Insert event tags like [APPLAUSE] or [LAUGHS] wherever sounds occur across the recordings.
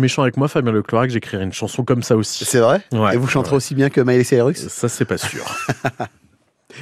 Méchant avec moi, Fabien Leclorac, j'écrirai une chanson comme ça aussi. C'est vrai? Ouais, Et vous chanterez ouais. aussi bien que Miley Cyrus? Ça, c'est pas sûr. [LAUGHS]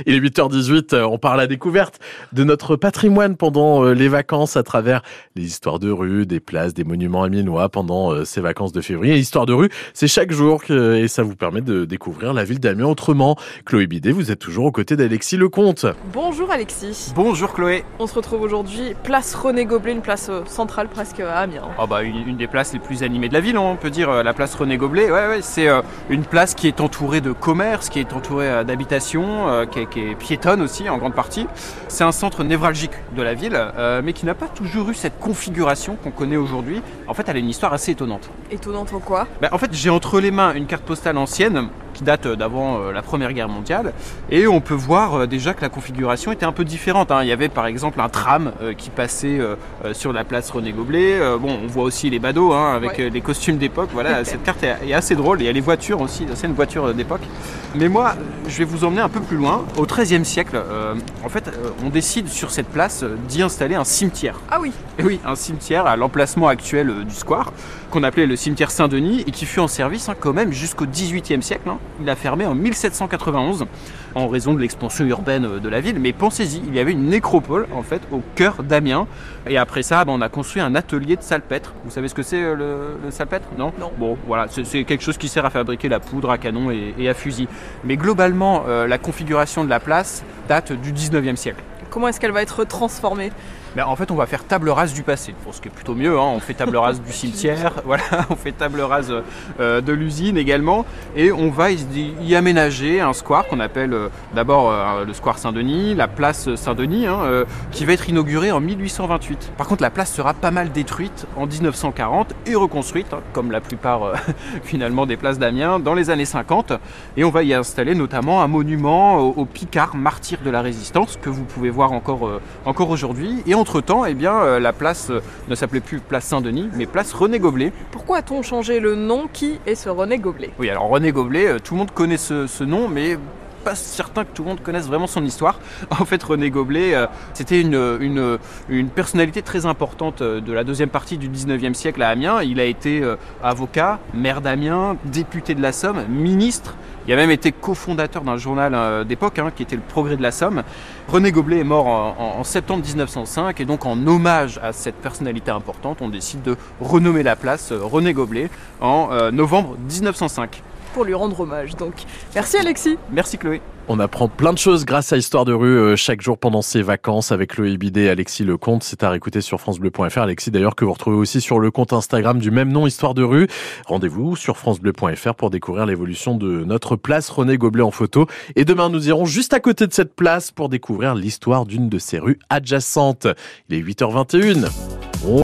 Il est 8h18, euh, on parle à découverte de notre patrimoine pendant euh, les vacances à travers les histoires de rue, des places, des monuments amiénois pendant euh, ces vacances de février. Histoire de rue, c'est chaque jour que, et ça vous permet de découvrir la ville d'Amiens autrement. Chloé Bidet, vous êtes toujours aux côtés d'Alexis Lecomte. Bonjour Alexis. Bonjour Chloé. On se retrouve aujourd'hui place René Goblet, une place centrale presque à Amiens. Oh bah une, une des places les plus animées de la ville, on peut dire la place René Goblet. Ouais, ouais, c'est une place qui est entourée de commerces, qui est entourée d'habitations, qui, est- qui est piétonne aussi en grande partie. C'est un centre névralgique de la ville, euh, mais qui n'a pas toujours eu cette configuration qu'on connaît aujourd'hui. En fait, elle a une histoire assez étonnante. Étonnante en quoi? Bah, en fait, j'ai entre les mains une carte postale ancienne qui date euh, d'avant euh, la Première Guerre mondiale, et on peut voir euh, déjà que la configuration était un peu différente. hein. Il y avait par exemple un tram qui passait sur la place René Goblet. Bon, on voit aussi les badauds hein, avec Ouais. les costumes d'époque. Voilà, [LAUGHS] cette carte est, assez drôle. Il y a les voitures aussi, c'est une voiture d'époque. Mais moi, je vais vous emmener un peu plus loin. Au XIIIe siècle, euh, en fait, on décide sur cette place d'y installer un cimetière. Ah oui, Et oui, un cimetière à l'emplacement actuel du square, qu'on appelait le cimetière Saint-Denis, et qui fut en service hein, quand même jusqu'au XVIIIe siècle. hein. Il a fermé en 1791 en raison de l'expansion urbaine euh, de la ville. Mais pensez-y, il y avait une nécropole en fait au cœur d'Amiens. Et après ça, ben, on a construit un atelier de salpêtre. Vous savez ce que c'est euh, le, le salpêtre? Non? Non. Bon, voilà, c'est c'est quelque chose qui sert à fabriquer la poudre à canon et, et à fusil. Mais globalement, euh, la configuration de la place date du 19e siècle. comment est-ce qu'elle va être transformée? En fait, on va faire table rase du passé, ce qui est plutôt mieux. hein. On fait table rase du cimetière, [LAUGHS] voilà, on fait table rase euh, de l'usine également, et on va y, aménager un square qu'on appelle euh, d'abord euh, le square Saint-Denis, la place Saint-Denis, hein, qui va être inaugurée en 1828. Par contre, la place sera pas mal détruite en 1940 et reconstruite, hein, comme la plupart [LAUGHS] finalement des places d'Amiens, dans les années 50. Et on va y installer notamment un monument au, au Picard, martyr de la résistance, que vous pouvez voir encore, encore aujourd'hui. Entre-temps, eh bien, euh, la place euh, ne s'appelait plus place Saint-Denis, mais place René Goblet. Pourquoi a-t-on changé le nom? Qui est ce René Goblet? Oui, alors René Goblet, euh, tout le monde connaît ce, ce nom, mais pas certain que tout le monde connaisse vraiment son histoire. [LAUGHS] En fait, René Goblet, euh, c'était une, personnalité très importante euh, de la deuxième partie du 19e siècle à Amiens. Il a été euh, avocat, maire d'Amiens, député de la Somme, ministre. Il a même été cofondateur d'un journal d'époque hein, qui était le Progrès de la Somme. René Goblet est mort en, en- septembre 1905 et donc en hommage à cette personnalité importante, on décide de renommer la place René Goblet en novembre 1905. Pour lui rendre hommage donc. Merci Alexis Merci Chloé. On apprend plein de choses grâce à Histoire de rue euh, chaque jour pendant ses vacances avec Chloé Bidet et Alexis Lecomte. C'est à réécouter sur francebleu.fr. Alexis d'ailleurs que vous retrouvez aussi sur le compte Instagram du même nom Histoire de rue. Rendez-vous sur francebleu.fr pour découvrir l'évolution de notre place René Goblet en photo. Et demain nous irons juste à côté de cette place pour découvrir l'histoire d'une de ses rues adjacentes. Il est 8h21.